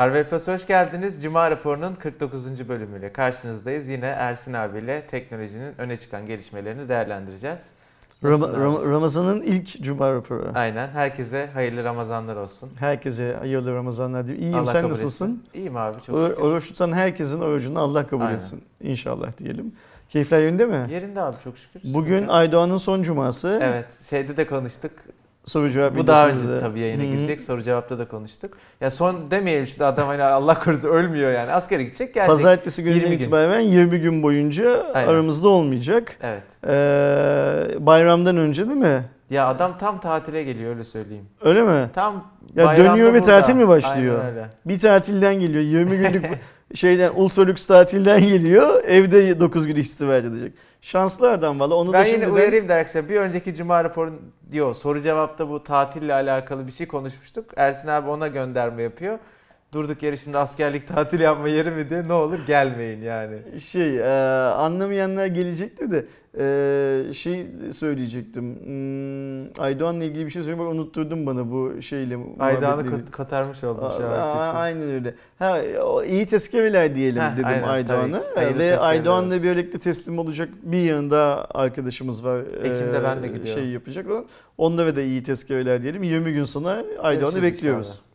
Harvard Plus hoş geldiniz. Cuma raporunun 49. bölümüyle karşınızdayız. Yine Ersin abiyle teknolojinin öne çıkan gelişmelerini değerlendireceğiz. Ram- Ram-? Ramazan'ın ilk cuma raporu. Aynen. Herkese hayırlı Ramazanlar olsun. Herkese hayırlı Ramazanlar diyeyim. İyiyim Allah sen nasılsın? etsin. İyiyim abi çok şükür. oruç tutan herkesin orucunu Allah kabul Aynen. etsin. İnşallah diyelim. Keyifler yerinde mi? Yerinde abi çok şükür. Bugün Aydoğan'ın son cuması. Evet şeyde de konuştuk. Soru cevap Bu daha önce da. tabii yayına Hı hı. girecek. Soru cevapta da konuştuk. Ya son demeyelim şimdi adam hani Allah korusun ölmüyor yani. Askere gidecek gelecek. Pazartesi 20 gününden gün. itibaren 20 gün boyunca Aynen. aramızda olmayacak. Evet. Ee, bayramdan önce değil mi? Ya adam tam tatile geliyor öyle söyleyeyim. Öyle mi? Tam Ya dönüyor ve burada. tatil mi başlıyor? Aynen öyle. Bir tatilden geliyor. 20 günlük şeyden ultra lüks tatilden geliyor. Evde 9 gün istifade edecek. Şanslı adam valla. Onu Ben da yine şimdiden... uyarayım da arkadaşlar bir önceki cuma raporu diyor soru cevapta bu tatille alakalı bir şey konuşmuştuk. Ersin abi ona gönderme yapıyor. Durduk yere şimdi askerlik tatil yapma yeri mi diye ne olur gelmeyin yani. Şey e, anlamayanlar gelecektir de e, şey söyleyecektim. Hmm, Aydoğan'la ilgili bir şey söyleyeyim. Bak unutturdun bana bu şeyle. Muhabbetleri. kat- katarmış oldum şu an. kesin. Aynen öyle. Ha, iyi tezkereler diyelim Heh, dedim Aydoğan'a. Ve Aydoğan'la birlikte teslim olacak bir yanında arkadaşımız var. Ekim'de Ee, ben de gidiyorum. Şey yapacak. Onlara da iyi tezkereler diyelim. 20 gün sonra Aydoğan'ı bekliyoruz. inşallah.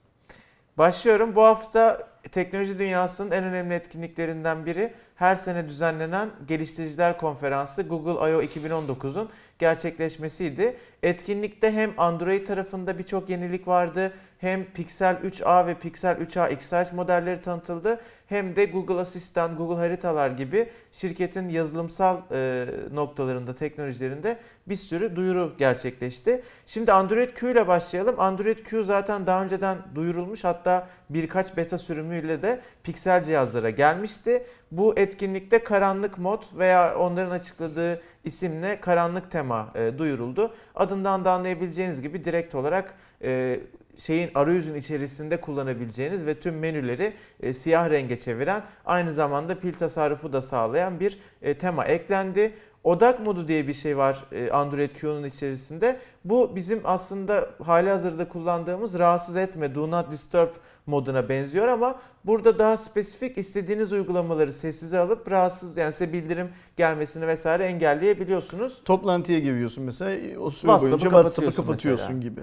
Başlıyorum. Bu hafta teknoloji dünyasının en önemli etkinliklerinden biri her sene düzenlenen Geliştiriciler Konferansı Google I.O. 2019'un gerçekleşmesiydi. Etkinlikte hem Android tarafında birçok yenilik vardı, hem Pixel 3a ve Pixel 3a XH modelleri tanıtıldı, hem de Google Asistan, Google Haritalar gibi şirketin yazılımsal e, noktalarında, teknolojilerinde bir sürü duyuru gerçekleşti. Şimdi Android Q ile başlayalım. Android Q zaten daha önceden duyurulmuş hatta birkaç beta sürümüyle de Pixel cihazlara gelmişti. Bu etkinlikte karanlık mod veya onların açıkladığı isimle karanlık tema e, duyuruldu. Adından da anlayabileceğiniz gibi direkt olarak e, şeyin arayüzün içerisinde kullanabileceğiniz ve tüm menüleri e, siyah renge çeviren aynı zamanda pil tasarrufu da sağlayan bir e, tema eklendi. Odak modu diye bir şey var e, Android Q'nun içerisinde. Bu bizim aslında hali hazırda kullandığımız rahatsız etme, do not disturb moduna benziyor ama burada daha spesifik istediğiniz uygulamaları sessize alıp rahatsız yani size bildirim gelmesini vesaire engelleyebiliyorsunuz. Toplantıya giriyorsun mesela. O süre WhatsApp'ı boyunca kapatıyorsun WhatsApp'ı kapatıyorsun mesela. gibi.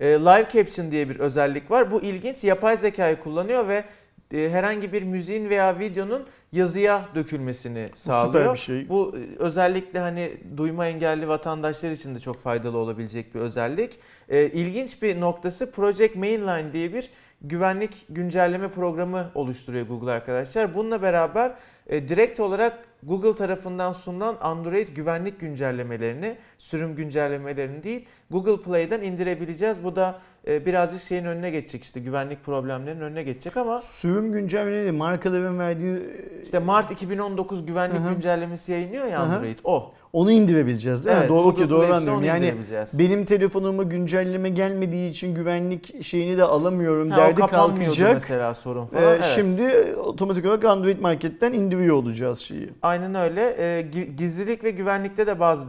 E, Live Caption diye bir özellik var. Bu ilginç. Yapay zekayı kullanıyor ve e, herhangi bir müziğin veya videonun yazıya dökülmesini sağlıyor. Süper bir şey. Bu e, özellikle hani duyma engelli vatandaşlar için de çok faydalı olabilecek bir özellik. E, ilginç bir noktası Project Mainline diye bir güvenlik güncelleme programı oluşturuyor Google arkadaşlar. Bununla beraber e, direkt olarak Google tarafından sunulan Android güvenlik güncellemelerini, sürüm güncellemelerini değil Google Play'den indirebileceğiz. Bu da e, birazcık şeyin önüne geçecek işte güvenlik problemlerinin önüne geçecek ama Sürüm güncellemeleri markaların verdiği işte Mart 2019 güvenlik Hı hı. güncellemesi yayınlıyor ya. Android o. onu indirebileceğiz değil mi? Evet, Doğru Google ki doğru anlıyorum. Yani benim telefonuma güncelleme gelmediği için güvenlik şeyini de alamıyorum Ha, derdi kalkacak. mesela sorun Ee, falan. evet. Şimdi otomatik olarak Android marketten indiriyor olacağız şeyi. Aynen öyle. Ee, gi- gizlilik ve güvenlikte de bazı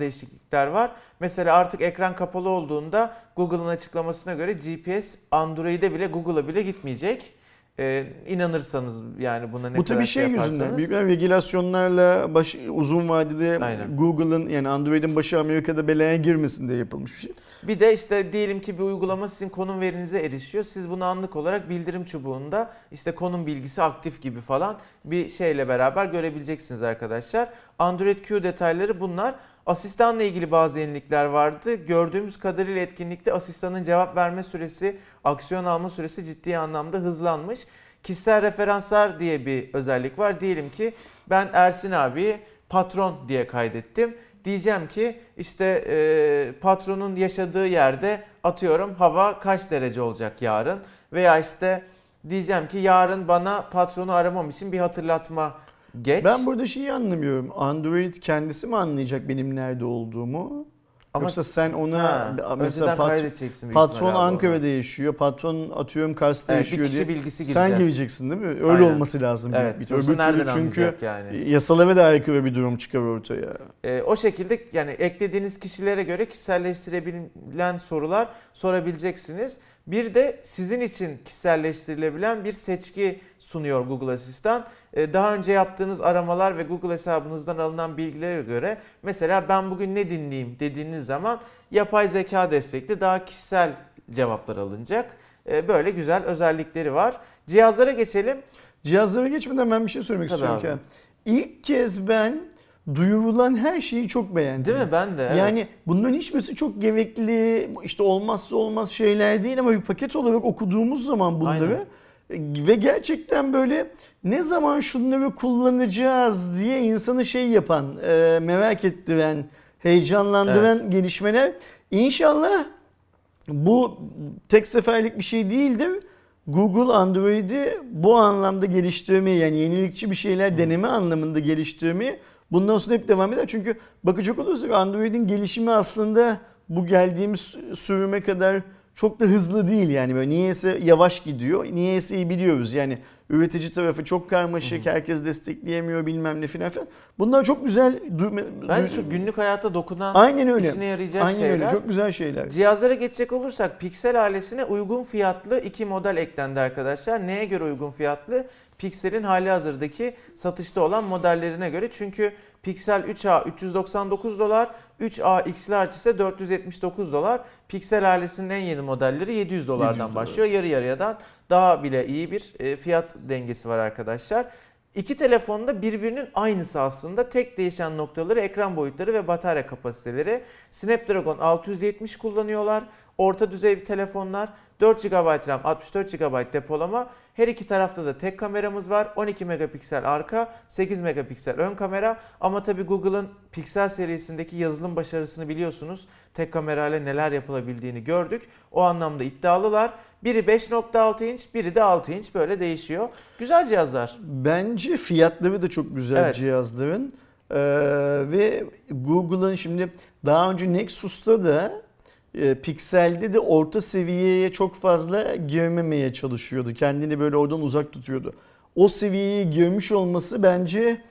değişiklikler var. Mesela artık ekran kapalı olduğunda Google'ın açıklamasına göre GPS Android'e bile Google'a bile gitmeyecek. Ee, inanırsanız yani buna ne Bu tabii şey yüzünden yaparsanız. büyük bir regülasyonlarla baş, uzun vadede Aynen. Google'ın yani Android'in başı Amerika'da belaya girmesin diye yapılmış bir şey. Bir de işte diyelim ki bir uygulama sizin konum verinize erişiyor. Siz bunu anlık olarak bildirim çubuğunda işte konum bilgisi aktif gibi falan bir şeyle beraber görebileceksiniz arkadaşlar. Android Q detayları bunlar. Asistanla ilgili bazı yenilikler vardı. Gördüğümüz kadarıyla etkinlikte asistanın cevap verme süresi, aksiyon alma süresi ciddi anlamda hızlanmış. Kişisel referanslar diye bir özellik var. Diyelim ki ben Ersin abi patron diye kaydettim. Diyeceğim ki işte e, patronun yaşadığı yerde atıyorum hava kaç derece olacak yarın veya işte diyeceğim ki yarın bana patronu aramam için bir hatırlatma geç. Ben burada şeyi anlamıyorum. Android kendisi mi anlayacak benim nerede olduğumu? Ama- Yoksa sen ona Ha, mesela pat- patron Ankara'da yaşıyor, patron atıyorum Kars'ta Evet, yaşıyor diye. bilgisi Sen gireceğiz. gireceksin değil mi? Öyle Aynen. olması lazım. Evet. bir- Öbür türlü çünkü yani? yasalara da aykırı bir durum çıkar ortaya. Ee, o şekilde yani eklediğiniz kişilere göre kişiselleştirebilen sorular sorabileceksiniz. Bir de sizin için kişiselleştirilebilen bir seçki sunuyor Google Asistan. Ee, daha önce yaptığınız aramalar ve Google hesabınızdan alınan bilgilere göre mesela ben bugün ne dinleyeyim dediğiniz zaman yapay zeka destekli daha kişisel cevaplar alınacak. Ee, böyle güzel özellikleri var. Cihazlara geçelim. Cihazlara geçmeden ben bir şey söylemek Tabii istiyorum abi. İlk kez ben duyurulan her şeyi çok beğendim. Değil mi? Ben de. Evet. Yani bunların hiçbirisi çok gerekli, işte olmazsa olmaz şeyler değil ama bir paket olarak okuduğumuz zaman bunları ve gerçekten böyle ne zaman şunları kullanacağız diye insanı şey yapan, e, merak ettiren, heyecanlandıran gelişmeler. İnşallah bu tek seferlik bir şey değildir. Google Android'i bu anlamda geliştirmeyi yani yenilikçi bir şeyler deneme anlamında geliştirmeyi bundan sonra hep devam eder. Çünkü bakacak olursak Android'in gelişimi aslında bu geldiğimiz sürüme kadar çok da hızlı değil yani böyle niyeyse yavaş gidiyor. Niyeyse iyi biliyoruz yani üretici tarafı çok karmaşık, herkes destekleyemiyor bilmem ne filan filan. Bunlar çok güzel. du- Bence çok günlük hayata dokunan, Aynen öyle. işine yarayacak Aynen şeyler. öyle. Çok güzel şeyler. Cihazlara geçecek olursak Pixel ailesine uygun fiyatlı iki model eklendi arkadaşlar. Neye göre uygun fiyatlı? Pixel'in hali hazırdaki satışta olan modellerine göre. Çünkü Pixel 3a 399 dolar, 3a X-Large ise 479 dolar. Pixel ailesinin en yeni modelleri 700 dolardan 700 dolar. başlıyor. Yarı yarıyadan daha bile iyi bir e, fiyat dengesi var arkadaşlar. İki telefonda birbirinin aynısı aslında. Tek değişen noktaları ekran boyutları ve batarya kapasiteleri. Snapdragon 670 kullanıyorlar. Orta düzey bir telefonlar. 4 GB RAM, 64 GB depolama. Her iki tarafta da tek kameramız var. 12 megapiksel arka, 8 megapiksel ön kamera. Ama tabi Google'ın Pixel serisindeki yazılım başarısını biliyorsunuz. Tek kamerayla neler yapılabildiğini gördük. O anlamda iddialılar. Biri 5.6 inç, biri de 6 inç böyle değişiyor. Güzel cihazlar. Bence fiyatları da çok güzel Evet. cihazların. Ee, ve Google'ın şimdi daha önce Nexus'ta da e, Pixel'de de orta seviyeye çok fazla girmemeye çalışıyordu. Kendini böyle oradan uzak tutuyordu. O seviyeye girmiş olması bence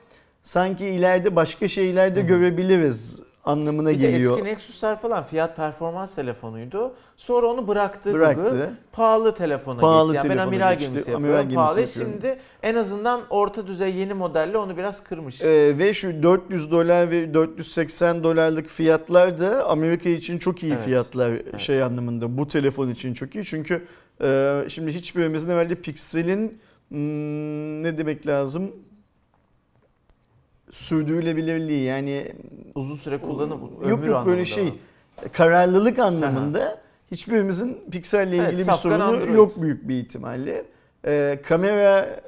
sanki ileride başka şeyler de görebiliriz anlamına Bir geliyor. eski Nexus'lar falan fiyat performans telefonuydu. Sonra onu bıraktı, Bıraktı. Google. Pahalı telefona Pahalı geçti. Yani ben amiral geçti. gemisi Amiral yapıyorum. gemisi Pahalı. yapıyorum. Şimdi en azından orta düzey yeni modelle onu biraz kırmış. Ee, ve şu 400 dolar ve 480 dolarlık fiyatlar da Amerika için çok iyi Evet, fiyatlar evet. şey anlamında. Bu telefon için çok iyi. Çünkü e, şimdi hiçbirimizin herhalde Pixel'in hmm, ne demek lazım? Sürdürülebilirliği yani Uzun süre kullanım, yok ömür yok böyle anlamında şey mı? kararlılık anlamında hiçbirimizin Pixel'le ilgili Evet, bir sorunu Android. yok büyük bir ihtimalle. Ee, kamera e,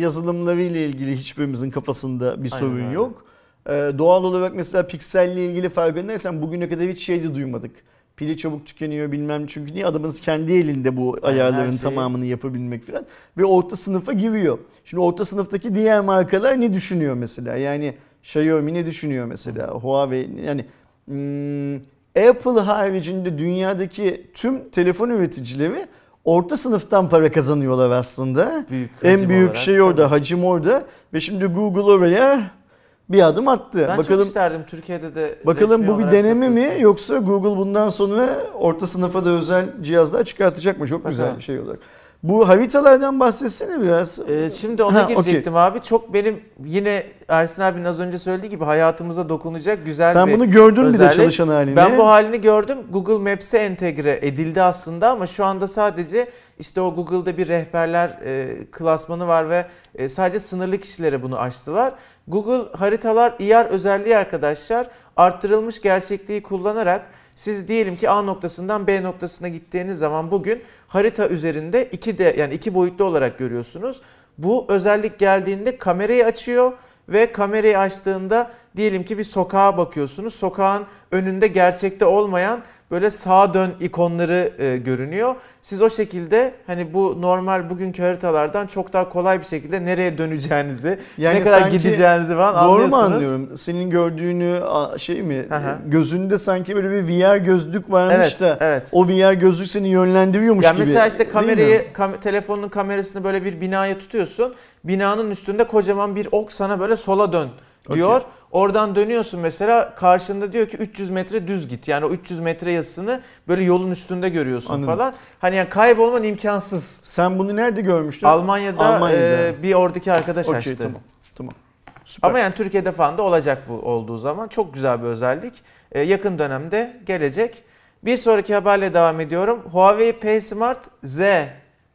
yazılımları ile ilgili hiçbirimizin kafasında bir Aynen sorun öyle. yok. Ee, doğal olarak mesela Pixel'le ilgili farkındaysan bugüne kadar hiç şey de duymadık. Pili çabuk tükeniyor bilmem çünkü niye adamınız kendi elinde bu ayarların şeyi- tamamını yapabilmek falan ve orta sınıfa giriyor. Şimdi orta sınıftaki diğer markalar ne düşünüyor mesela? Yani Xiaomi ne düşünüyor mesela? Huawei yani hmm, Apple haricinde dünyadaki tüm telefon üreticileri orta sınıftan para kazanıyorlar aslında. Büyük En büyük olarak, şey orada, tabii. hacim orada ve şimdi Google oraya bir adım attı. Ben bakalım çok isterdim Türkiye'de de bakalım bu bir deneme mi yoksa Google bundan sonra orta sınıfa da özel cihazlar çıkartacak mı? Çok güzel Bakalım. bir şey olarak. Bu haritalardan bahsetsene biraz. Ee, şimdi ona Ha, girecektim abi. Çok benim yine Ersin abinin az önce söylediği gibi hayatımıza dokunacak güzel Sen bir bunu gördün bir de özellik. çalışan halini. Ben bu halini gördüm. Google Maps'e entegre edildi aslında ama şu anda sadece işte o Google'da bir rehberler e, klasmanı var ve e, sadece sınırlı kişilere bunu açtılar. Google haritalar IR özelliği arkadaşlar arttırılmış gerçekliği kullanarak siz diyelim ki A noktasından B noktasına gittiğiniz zaman bugün harita üzerinde iki de yani iki boyutlu olarak görüyorsunuz. Bu özellik geldiğinde kamerayı açıyor ve kamerayı açtığında diyelim ki bir sokağa bakıyorsunuz. Sokağın önünde gerçekte olmayan böyle sağa dön ikonları e, görünüyor. Siz o şekilde hani bu normal bugünkü haritalardan çok daha kolay bir şekilde nereye döneceğinizi, Yani ne kadar gideceğinizi falan Doğru mu anlıyorsunuz. anlıyorum? Senin gördüğünü şey mi? Hı hı. Gözünde sanki böyle bir VR gözlük varmış Evet, da evet. o VR gözlük seni yönlendiriyormuş Yani gibi. mesela işte kamerayı kam- telefonun kamerasını böyle bir binaya tutuyorsun. Binanın üstünde kocaman bir ok sana böyle sola dön diyor. Okey. Oradan dönüyorsun mesela karşında diyor ki 300 metre düz git. Yani o 300 metre yazısını böyle yolun üstünde görüyorsun Anladım. falan. Hani yani kaybolman imkansız. Sen bunu nerede görmüştün? Almanya'da, Almanya'da. e, bir oradaki arkadaş Okey, açtı. tamam. Tamam. Süper. Ama yani Türkiye'de falan da olacak bu olduğu zaman. Çok güzel bir özellik. Ee, yakın dönemde gelecek. Bir sonraki haberle devam ediyorum. Huawei P Smart Z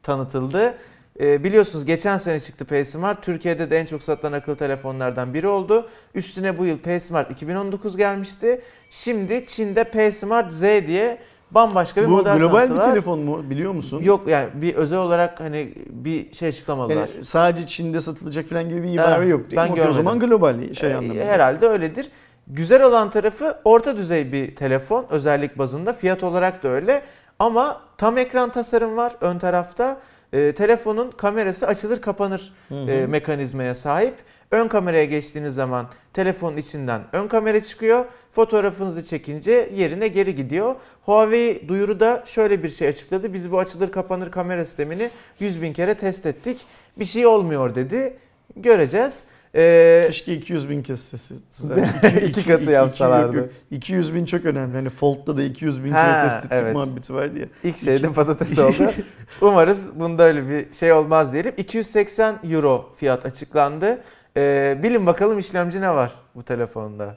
tanıtıldı. Ee, biliyorsunuz geçen sene çıktı P Smart. Türkiye'de de en çok satılan akıllı telefonlardan biri oldu. Üstüne bu yıl P Smart 2019 gelmişti. Şimdi Çin'de P Smart Z diye bambaşka bir bu model global bir tanıttılar. telefon mu biliyor musun? Yok yani bir özel olarak hani bir şey açıklamadılar. Yani sadece Çin'de satılacak falan gibi bir ibare Evet, yok değil ben mi? O zaman global şey Ee, anlamında. Herhalde öyledir. Güzel olan tarafı orta düzey bir telefon özellik bazında. Fiyat olarak da öyle. Ama tam ekran tasarım var ön tarafta. Ee, telefonun kamerası açılır kapanır Hı hı. e, mekanizmaya sahip. Ön kameraya geçtiğiniz zaman telefonun içinden ön kamera çıkıyor. Fotoğrafınızı çekince yerine geri gidiyor. Huawei duyuruda şöyle bir şey açıkladı. Biz bu açılır kapanır kamera sistemini 100 bin kere test ettik. Bir şey olmuyor dedi. Göreceğiz. Ee, Keşke 200 bin kez sesi. İki katı yapsalardı. 200 bin çok önemli. Hani Fold'da da 200 bin Ha, kere test evet. muhabbeti var diye. İlk şeyde patates oldu. Umarız bunda öyle bir şey olmaz diyelim. 280 euro fiyat açıklandı. Ee, bilin bakalım işlemci ne var bu telefonda?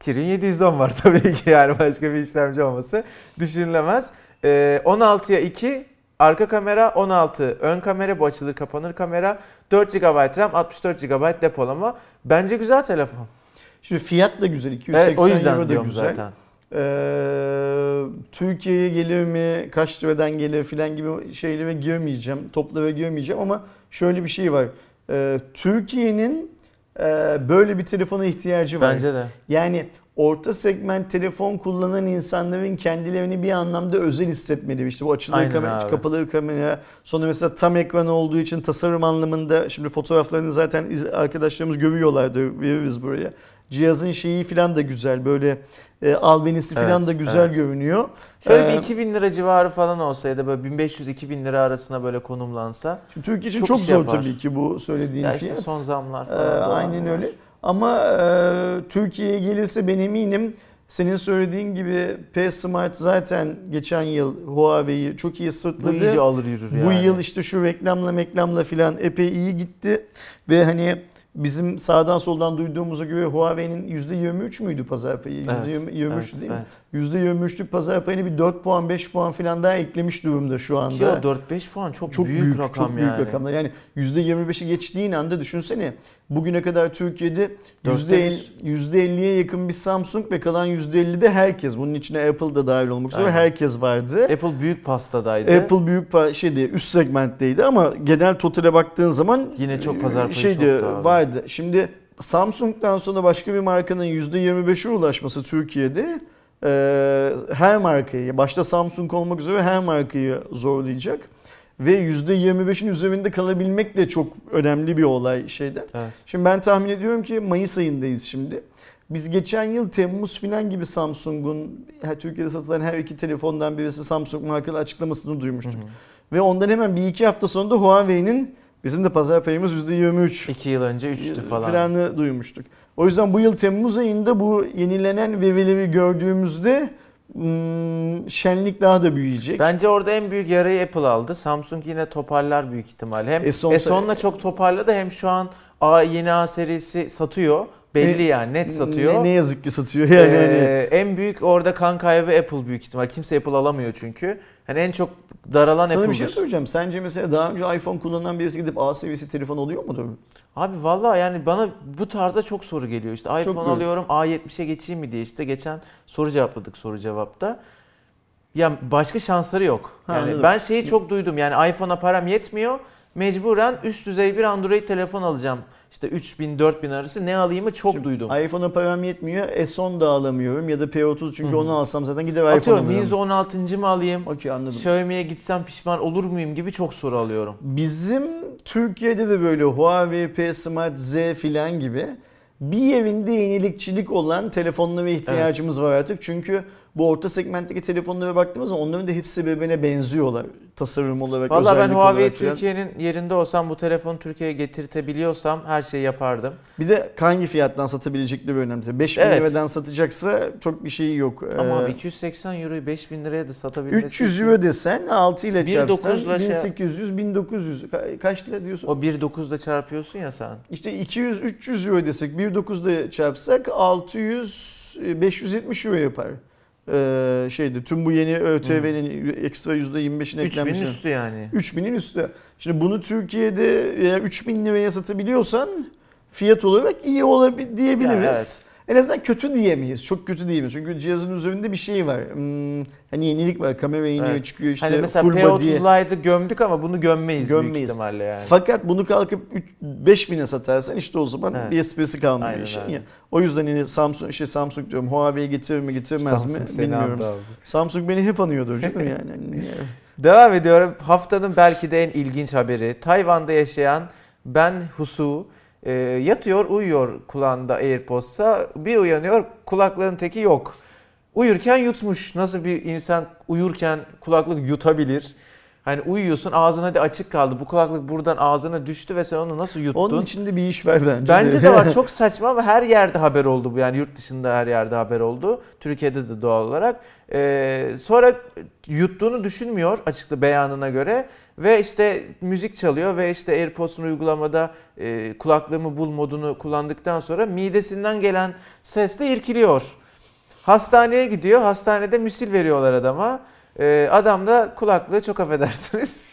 Kirin 710 var tabii ki yani başka bir işlemci olması düşünülemez. Ee, 16'ya 2 arka kamera 16 ön kamera bu açılır kapanır kamera 4 GB RAM 64 GB depolama. Bence güzel telefon. Şimdi fiyat da güzel. 280 Evet, o yüzden euro da güzel. zaten. Ee, Türkiye'ye gelir mi, kaç liradan gelir filan gibi şeylere girmeyeceğim, toplara girmeyeceğim ama şöyle bir şey var. Ee, Türkiye'nin e, böyle bir telefona ihtiyacı var. Bence de. Yani orta segment telefon kullanan insanların kendilerini bir anlamda özel hissetmeli. İşte bu Aynen kamera, abi. kapalı kamera, sonra mesela tam ekran olduğu için tasarım anlamında şimdi fotoğraflarını zaten arkadaşlarımız görüyorlardı veririz buraya. Cihazın şeyi falan da güzel böyle e, albenisi falan Evet, da güzel evet. görünüyor. Şöyle Ee, bir 2000 lira civarı falan olsa ya da böyle 1500-2000 lira arasına böyle konumlansa. Türkiye için çok çok, zor yapar. tabii ki bu söylediğin Ya işte fiyat. son zamlar Ee, falan. dolar aynen var. öyle. Ama e, Türkiye'ye gelirse ben eminim senin söylediğin gibi P Smart zaten geçen yıl Huawei'yi çok iyi Bu sırtladı. iyice alır yürür yani. Bu yıl işte şu reklamla meklamla filan epey iyi gitti. Ve hani bizim sağdan soldan duyduğumuza göre Huawei'nin %23 müydü pazar payı? Evet, %23 evet, değil mi? evet. %23'lük pazar payını bir 4 puan 5 puan filan daha eklemiş durumda şu anda. O 4-5 puan çok, Çok büyük, büyük, rakam çok büyük yani. rakamlar. Yani %25'i geçtiğin anda düşünsene. Bugüne kadar Türkiye'de Dörtte %50'ye yakın bir Samsung ve kalan %50'de herkes. Bunun içine Apple da dahil olmak üzere Aynen. herkes vardı. Apple büyük pastadaydı. Apple büyük pa- şeydi üst segmentteydi ama genel totale baktığın zaman Yine çok pazar payı şeydi vardı. Şimdi Samsung'dan sonra başka bir markanın %25'e ulaşması Türkiye'de her markayı başta Samsung olmak üzere her markayı zorlayacak ve %25'in üzerinde kalabilmek de çok önemli bir olay şeyde. Evet. Şimdi ben tahmin ediyorum ki Mayıs ayındayız şimdi. Biz geçen yıl Temmuz filan gibi Samsung'un Türkiye'de satılan her iki telefondan birisi Samsung markalı açıklamasını duymuştuk. Ve ondan hemen bir iki hafta sonra da Huawei'nin bizim de pazar payımız %23 2 yıl önce 3'tü falan. filanı duymuştuk. O yüzden bu yıl Temmuz ayında bu yenilenen verileri gördüğümüzde şenlik daha da büyüyecek. Bence orada en büyük yarayı Apple aldı. Samsung yine toparlar büyük ihtimalle. Hem S10 S10'la çok toparladı hem şu an A yeni A serisi satıyor. Belli Ne- yani net satıyor. Ne, ne yazık ki satıyor yani. hani- Ee, en büyük orada kan kaybı Apple büyük ihtimal. Kimse Apple alamıyor çünkü. Hani en çok daralan Sana bir Apple'dır. şey söyleyeceğim. Sence mesela daha önce iPhone kullanan birisi gidip A seviyesi telefon oluyor mudur? Abi vallahi yani bana bu tarzda çok soru geliyor. İşte iPhone böyle. alıyorum A70'e geçeyim mi diye işte geçen soru cevapladık soru cevapta. Ya başka şansları yok. Ha, Yani anladım. ben şeyi çok duydum. Yani iPhone'a param yetmiyor. mecburen üst düzey bir Android telefon alacağım. İşte 3000 4000 arası ne alayımı çok Şimdi duydum. iPhone'a param yetmiyor. S10 da alamıyorum ya da P30 çünkü onu alsam zaten gider iPhone Atıyorum alırım. Mizo 16. mı alayım? Okey anladım. Xiaomi'ye gitsem pişman olur muyum gibi çok soru alıyorum. Bizim Türkiye'de de böyle Huawei P Smart Z filan gibi bir yerinde yenilikçilik olan telefonlara ihtiyacımız var artık. Çünkü bu orta segmentteki telefonlara baktığımız zaman onların da hepsi birbirine benziyorlar. Tasarım olarak, Valla ben Huawei. Türkiye'nin yerinde olsam bu telefonu Türkiye'ye getirtebiliyorsam her şeyi yapardım. Bir de hangi fiyattan satabilecekleri önemli. 5000 Evet. liradan satacaksa çok bir şey yok. Ama Ee, abi 280 euroyu 5000 liraya da satabilmesi 300 için- euro desen 6 ile 1.900 çarpsan ile şey- 1800 1900 Ka- kaç lira diyorsun? O 1.9'da çarpıyorsun ya sen. İşte 200 300 euro desek 1.9'da çarpsak 600 e, 570 euro yapar. Ee, şeydi tüm bu yeni ÖTV'nin ekstra %25'in 3000 eklenmiş. üstü yani. 3000'in üstü. Şimdi bunu Türkiye'de eğer 3000 liraya satabiliyorsan fiyat olarak iyi olabilir diyebiliriz. Ya evet. En azından kötü diyemeyiz. Çok kötü diyemeyiz. Çünkü cihazın üzerinde bir şey var. Hmm, hani yenilik var. Kamera iniyor Evet. çıkıyor işte hani mesela full body. P30 Lite'ı gömdük ama bunu gömmeyiz, büyük Gömmeyiz. ihtimalle yani. Fakat bunu kalkıp 5000'e satarsan işte o zaman Evet. bir esprisi kalmıyor Aynen işin ya. O yüzden yine Samsung şey Samsung diyorum Huawei getirir mi getirmez Samsung mi bilmiyorum. Samsung beni hep anıyordur canım yani. Hani Devam ediyorum. Haftanın belki de en ilginç haberi. Tayvan'da yaşayan Ben Husu e, yatıyor, uyuyor kulağında AirPods'a. Bir uyanıyor, kulakların teki yok. Uyurken yutmuş. Nasıl bir insan uyurken kulaklık yutabilir? Hani uyuyorsun ağzın hadi açık kaldı. Bu kulaklık buradan ağzına düştü ve sen onu nasıl yuttun? Onun içinde bir iş var bence. Bence de var çok saçma ama her yerde haber oldu bu yani yurt dışında her yerde haber oldu. Türkiye'de de doğal olarak. Ee, sonra yuttuğunu düşünmüyor açıklı beyanına göre ve işte müzik çalıyor ve işte AirPods'un uygulamada e, kulaklığımı bul modunu kullandıktan sonra midesinden gelen sesle irkiliyor. Hastaneye gidiyor hastanede müsil veriyorlar adama. Ee, adam da kulaklığı çok affedersiniz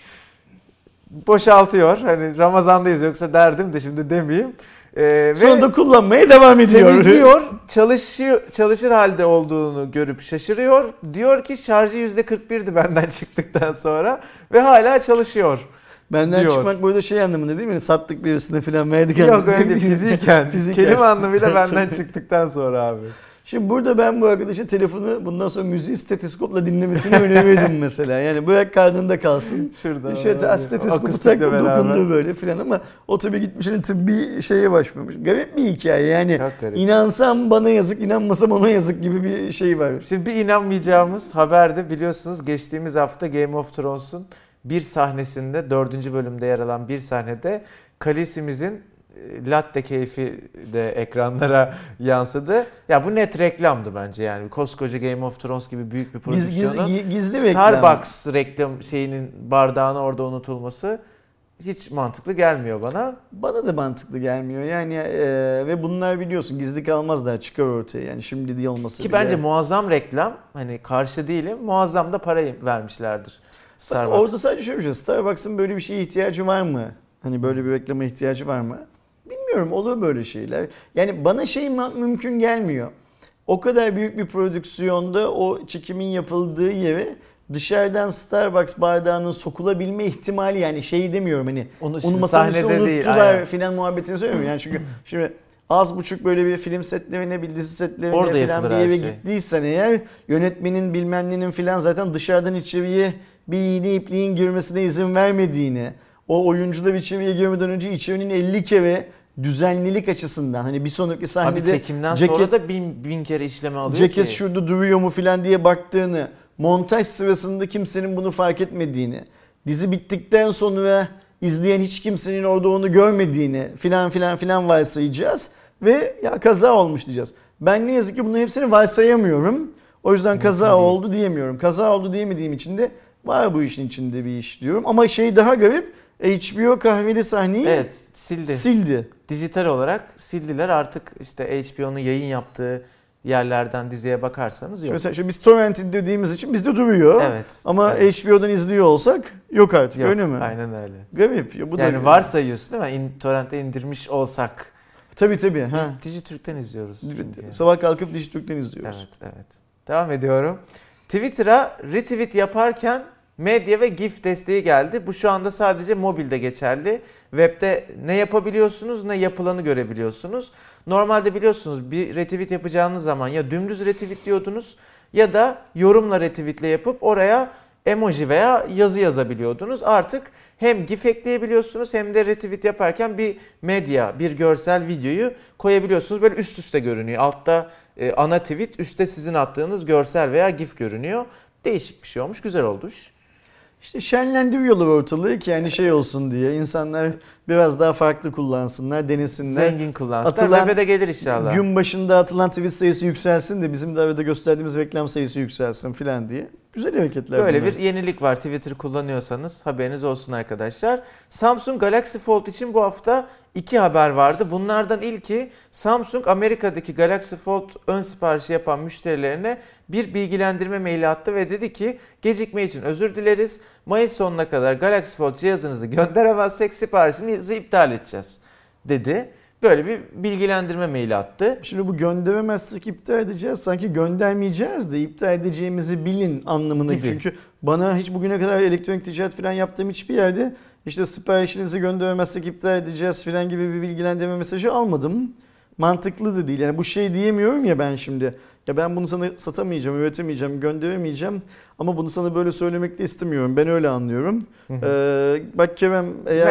boşaltıyor. Hani Ramazan'dayız yoksa derdim de şimdi demeyeyim. Ee, Sonra da kullanmaya devam ediyor. temizliyor, çalışıyor, çalışır halde olduğunu görüp şaşırıyor. Diyor ki şarjı %41'di benden çıktıktan sonra ve hala çalışıyor. Benden diyor. çıkmak burada şey anlamında değil mi? Sattık birisine falan verdik. Yok öyle fiziken. Fiziken. Kelime anlamıyla benden çıktıktan sonra abi. Şimdi burada ben bu arkadaşa telefonu bundan sonra müziği stetoskopla dinlemesini önerirdim mesela. Yani bırak karnında kalsın. Şurada. Şöyle stetoskopu tak dokundu böyle filan ama o tabii gitmiş hani tıbbi şeye başvurmuş. Garip bir hikaye yani. İnansam bana yazık, inanmasam ona yazık gibi bir şey var. Şimdi bir inanmayacağımız haberde biliyorsunuz geçtiğimiz hafta Game of Thrones'un bir sahnesinde dördüncü bölümde yer alan bir sahnede Khaleesi'mizin e, latte keyfi de ekranlara yansıdı. Ya bu net reklamdı bence yani. Koskoca Game of Thrones gibi büyük bir prodüksiyonun giz, gizli reklam. Starbucks reklam şeyinin bardağını orada unutulması hiç mantıklı gelmiyor bana. Bana da mantıklı gelmiyor yani e, ve bunlar biliyorsun gizli kalmaz daha çıkar ortaya yani şimdi değil olması Ki bile. bence muazzam reklam. Hani karşı değilim. Muazzam da parayı vermişlerdir. Bak, Starbucks. Orada sadece şöyle bir şey. Starbucks'ın böyle bir şeye ihtiyacı var mı? Hani böyle bir reklama ihtiyacı var mı? Bilmiyorum olur böyle şeyler. Yani bana şey mümkün gelmiyor. O kadar büyük bir prodüksiyonda o çekimin yapıldığı yere dışarıdan Starbucks bardağının sokulabilme ihtimali yani şey demiyorum hani Onu onu masanın değil, unuttular aynen. filan muhabbetini söylemiyorum. Yani çünkü şimdi az buçuk böyle bir film setlerine bir dizi setlerine Orada yapılır bir yere şey. gittiysen eğer yönetmenin bilmem nenin filan zaten dışarıdan içeriye bir iğne ipliğin girmesine izin vermediğini, o oyuncular içeriye girmeden önce içerinin 50 kere düzenlilik açısından hani bir sonraki Abi sahnede çekimden ceket, sonra da bin, bin kere işleme alıyor ceket ki. şurada duruyor mu filan diye baktığını, montaj sırasında kimsenin bunu fark etmediğini, dizi bittikten sonra izleyen hiç kimsenin orada onu görmediğini filan filan filan varsayacağız ve ya kaza olmuş diyeceğiz. Ben ne yazık ki bunların hepsini varsayamıyorum. O yüzden kaza değil. oldu diyemiyorum. Kaza oldu diyemediğim için de var bu işin içinde bir iş diyorum. Ama şey daha garip HBO kahveli sahneyi Evet sildi. sildi. Dijital olarak sildiler artık işte HBO'nun yayın yaptığı yerlerden diziye bakarsanız yok. Mesela şu biz torrent indirdiğimiz için bizde duruyor. Evet. Ama evet. HBO'dan izliyor olsak yok artık Yok, öyle mi? Aynen öyle. Garip. Ya bu da yani varsayıyorsun değil mi? İn, torrent'te indirmiş olsak. Tabii tabii. Ha. Biz Dijitürk'ten izliyoruz çünkü. Sabah kalkıp Dijitürk'ten izliyoruz. Evet, evet. Devam ediyorum. Twitter'a retweet yaparken medya ve GIF desteği geldi. Bu şu anda sadece mobilde geçerli. Web'de ne yapabiliyorsunuz ne yapılanı görebiliyorsunuz. Normalde biliyorsunuz bir retweet yapacağınız zaman ya dümdüz retweet diyordunuz ya da yorumla retweetle yapıp oraya emoji veya yazı yazabiliyordunuz. Artık hem GIF ekleyebiliyorsunuz hem de retweet yaparken bir medya, bir görsel videoyu koyabiliyorsunuz. Böyle üst üste görünüyor. Altta e, ana tweet, üstte sizin attığınız görsel veya GIF görünüyor. Değişik bir şey olmuş, güzel olmuş. İşte şenlendiriyorlar ortalığı ki yani şey olsun diye insanlar biraz daha farklı kullansınlar, denesinler. Zengin kullansınlar. Atılan, Web'e de gelir inşallah. Gün başında atılan tweet sayısı yükselsin de bizim de arada gösterdiğimiz reklam sayısı yükselsin filan diye. Güzel hareketler Böyle bunlar. bir yenilik var Twitter kullanıyorsanız haberiniz olsun arkadaşlar. Samsung Galaxy Fold için bu hafta iki haber vardı. Bunlardan ilki Samsung Amerika'daki Galaxy Fold ön siparişi yapan müşterilerine bir bilgilendirme maili attı ve dedi ki gecikme için özür dileriz. Mayıs sonuna kadar Galaxy Fold cihazınızı gönderemezsek siparişinizi iptal edeceğiz dedi. Böyle bir bilgilendirme maili attı. Şimdi bu gönderemezsek iptal edeceğiz. Sanki göndermeyeceğiz de iptal edeceğimizi bilin anlamına. Gibi. Çünkü bana hiç bugüne kadar elektronik ticaret falan yaptığım hiçbir yerde işte siparişinizi gönderemezsek iptal edeceğiz falan gibi bir bilgilendirme mesajı almadım. Mantıklı da değil. Yani bu şey diyemiyorum ya ben şimdi. Ya ben bunu sana satamayacağım, üretemeyeceğim, gönderemeyeceğim. Ama bunu sana böyle söylemek de istemiyorum. Ben öyle anlıyorum. Ee, bak Kerem eğer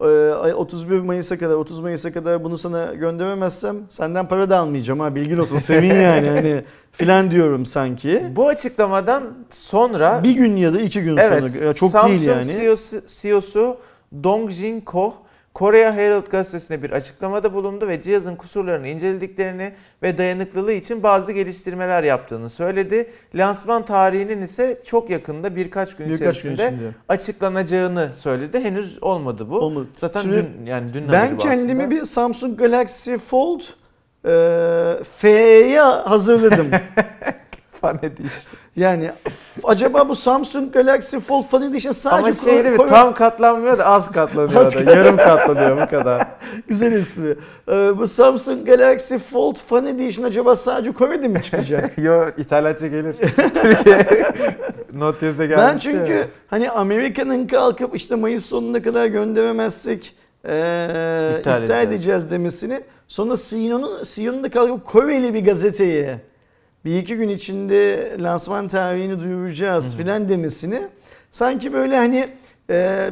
hani, e, 31 Mayıs'a kadar 30 Mayıs'a kadar bunu sana gönderemezsem senden para da almayacağım ha bilgin olsun. Sevin yani hani filan diyorum sanki. Bu açıklamadan sonra bir gün ya da iki gün evet, sonra çok Samsung değil yani. CEO'su, CEO'su Dongjin Koh Korea Herald gazetesine bir açıklamada bulundu ve cihazın kusurlarını incelediklerini ve dayanıklılığı için bazı geliştirmeler yaptığını söyledi. Lansman tarihinin ise çok yakında birkaç gün birkaç içerisinde gün açıklanacağını söyledi. Henüz olmadı bu. Olmadı. Zaten Şimdi, dün yani dün Ben kendimi aslında. bir Samsung Galaxy Fold e, F'ye hazırladım. Fan Edition. Yani acaba bu Samsung Galaxy Fold Fan Edition sadece Ama şey değil mi? Tam katlanmıyor da az katlanıyor az da. Yarım katlanıyor bu kadar. Güzel espri. Ee, bu Samsung Galaxy Fold Fan Edition acaba sadece Comedy'de mi çıkacak? Yo İtalyanca gelir. Türkiye Not 1'de gelmiş. Ben çünkü ya. hani Amerika'nın kalkıp işte Mayıs sonuna kadar gönderemezsek ee, iptal, iptal edeceğiz demesini sonra CEO'nun CEO'nun da kalkıp Koreli bir gazeteye bir iki gün içinde lansman tarihini duyuracağız filan demesini sanki böyle hani e,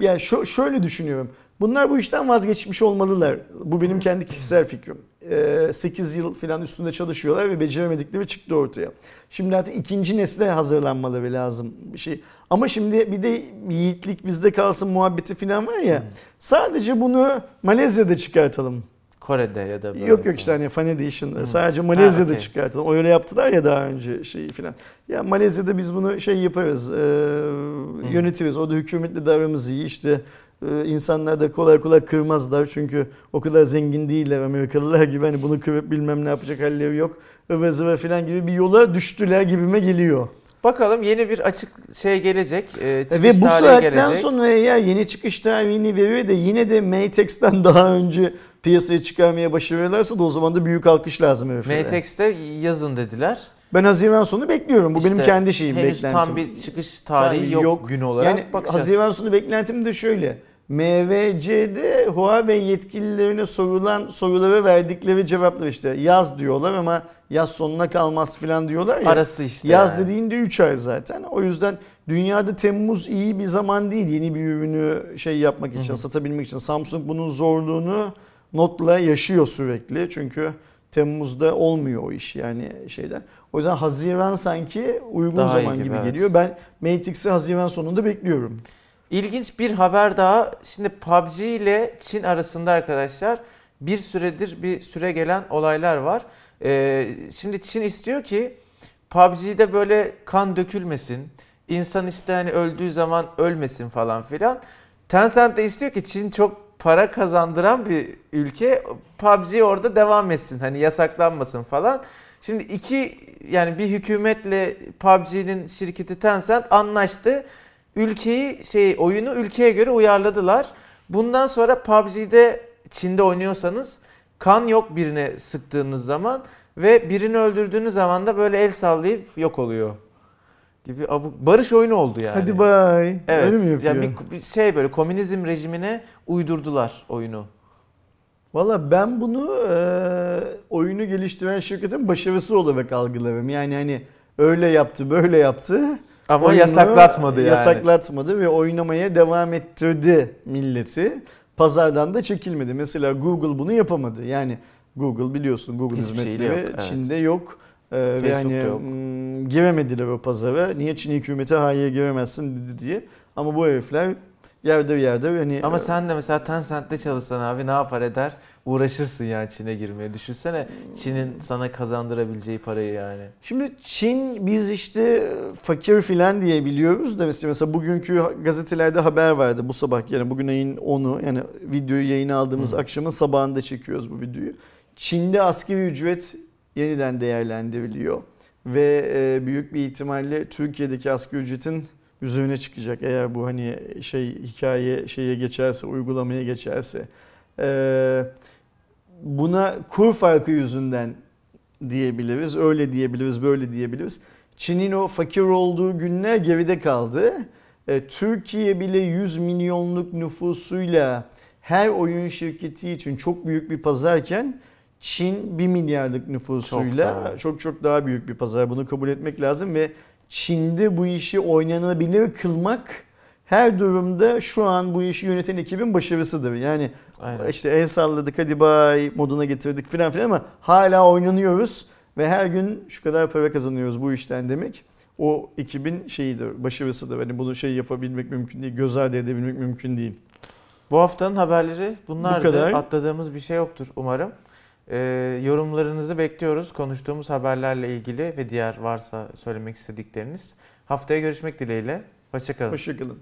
yani şöyle düşünüyorum. Bunlar bu işten vazgeçmiş olmalılar. Bu benim kendi kişisel fikrim. E, 8 yıl falan üstünde çalışıyorlar ve beceremedikleri çıktı ortaya. Şimdi artık ikinci nesle hazırlanmaları lazım bir şey. Ama şimdi bir de yiğitlik bizde kalsın muhabbeti falan var ya. Sadece bunu Malezya'da çıkartalım. Kore'de ya da böyle. Yok yok işte hani Fan Edition'da hmm. sadece Malezya'da ha, okay. çıkartalım. Öyle yaptılar ya daha önce şeyi falan. Ya Malezya'da biz bunu şey yaparız, e, yönetiriz. O da hükümetle de aramız iyi işte. E, insanlar da kolay kolay kırmazlar çünkü o kadar zengin değiller Amerikalılar gibi hani bunu kırıp bilmem ne yapacak halleri yok. Ivı zıvı falan gibi bir yola düştüler gibime geliyor. Bakalım yeni bir açık şey gelecek. E, Ve bu saatten gelecek. sonra eğer yeni çıkış tarihini veriyor da yine de Maytex'ten daha önce piyasaya çıkarmaya başarıyorlarsa da o zaman da büyük alkış lazım heriflere. Maytex'te yazın dediler. Ben Haziran sonu bekliyorum. Bu işte, benim kendi şeyim, henüz beklentim. tam bir çıkış tarihi yok, yok gün olarak. Yani bakacağız. Haziran sonu beklentim de şöyle. MVC'de Huawei yetkililerine sorulan sorulara verdikleri cevaplar işte yaz diyorlar ama yaz sonuna kalmaz falan diyorlar ya. Arası işte. Yaz yani. dediğinde 3 ay zaten. O yüzden dünyada Temmuz iyi bir zaman değil yeni bir ürünü şey yapmak için, Hı-hı. satabilmek için. Samsung bunun zorluğunu notla yaşıyor sürekli. Çünkü Temmuz'da olmuyor o iş yani şeyden. O yüzden Haziran sanki uygun daha zaman gibi, gibi evet. geliyor. Ben Matix'i Haziran sonunda bekliyorum. İlginç bir haber daha. Şimdi PUBG ile Çin arasında arkadaşlar bir süredir bir süre gelen olaylar var. Ee, şimdi Çin istiyor ki PUBG'de böyle kan dökülmesin. İnsan işte hani öldüğü zaman ölmesin falan filan. Tencent de istiyor ki Çin çok para kazandıran bir ülke. PUBG orada devam etsin. Hani yasaklanmasın falan. Şimdi iki yani bir hükümetle PUBG'nin şirketi Tencent anlaştı. Ülkeyi şey oyunu ülkeye göre uyarladılar. Bundan sonra PUBG'de Çin'de oynuyorsanız kan yok birine sıktığınız zaman ve birini öldürdüğünüz zaman da böyle el sallayıp yok oluyor. Gibi abuk barış oyunu oldu yani. Hadi bay. Evet. Öyle mi yapıyor? yani bir, bir şey böyle komünizm rejimine uydurdular oyunu. Valla ben bunu e, oyunu geliştiren şirketin başarısı olarak algılarım. Yani hani öyle yaptı, böyle yaptı. Ama Oyunu yasaklatmadı yani. Yasaklatmadı ve oynamaya devam ettirdi milleti. Pazardan da çekilmedi. Mesela Google bunu yapamadı. Yani Google biliyorsun Google Hiçbir hizmetleri yok, evet. Çin'de yok. Ee, Facebook'ta hani yok. mm, giremediler o pazara. Niye Çin hükümeti hayır giremezsin dedi diye. Ama bu herifler yerde yerde hani Ama sen de mesela Tencent'te çalışsan abi ne yapar eder? Uğraşırsın yani Çin'e girmeye. Düşünsene Çin'in sana kazandırabileceği parayı yani. Şimdi Çin biz işte fakir filan diye biliyoruz da mesela, mesela bugünkü gazetelerde haber vardı bu sabah yani bugün ayın 10'u yani videoyu yayına aldığımız Hı. akşamın sabahında çekiyoruz bu videoyu. Çin'de asgari ücret yeniden değerlendiriliyor ve e, büyük bir ihtimalle Türkiye'deki asgari ücretin üzerine çıkacak eğer bu hani şey hikaye şeye geçerse uygulamaya geçerse. E, buna kur farkı yüzünden diyebiliriz. Öyle diyebiliriz, böyle diyebiliriz. Çin'in o fakir olduğu günler geride kaldı. E, Türkiye bile 100 milyonluk nüfusuyla her oyun şirketi için çok büyük bir pazarken Çin 1 milyarlık nüfusuyla Çok daha. çok çok daha büyük bir pazar. Bunu kabul etmek lazım ve Çin'de bu işi oynanabilir kılmak her durumda şu an bu işi yöneten ekibin başarısıdır. Yani Aynen. işte el salladık hadi bay moduna getirdik filan filan ama hala oynanıyoruz ve her gün şu kadar para kazanıyoruz bu işten demek. O ekibin şeyidir, başarısıdır. Hani bunu şey yapabilmek mümkün değil, göz ardı edebilmek mümkün değil. Bu haftanın haberleri bunlardı. Bu kadar. Atladığımız bir şey yoktur umarım. Ee, yorumlarınızı bekliyoruz. Konuştuğumuz haberlerle ilgili ve diğer varsa söylemek istedikleriniz. Haftaya görüşmek dileğiyle. Hoşçakalın. Hoşçakalın.